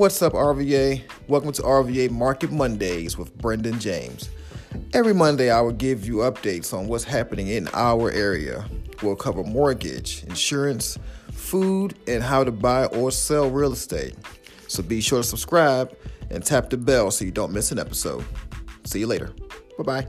What's up, RVA? Welcome to RVA Market Mondays with Brendan James. Every Monday, I will give you updates on what's happening in our area. We'll cover mortgage, insurance, food, and how to buy or sell real estate. So be sure to subscribe and tap the bell so you don't miss an episode. See you later. Bye bye.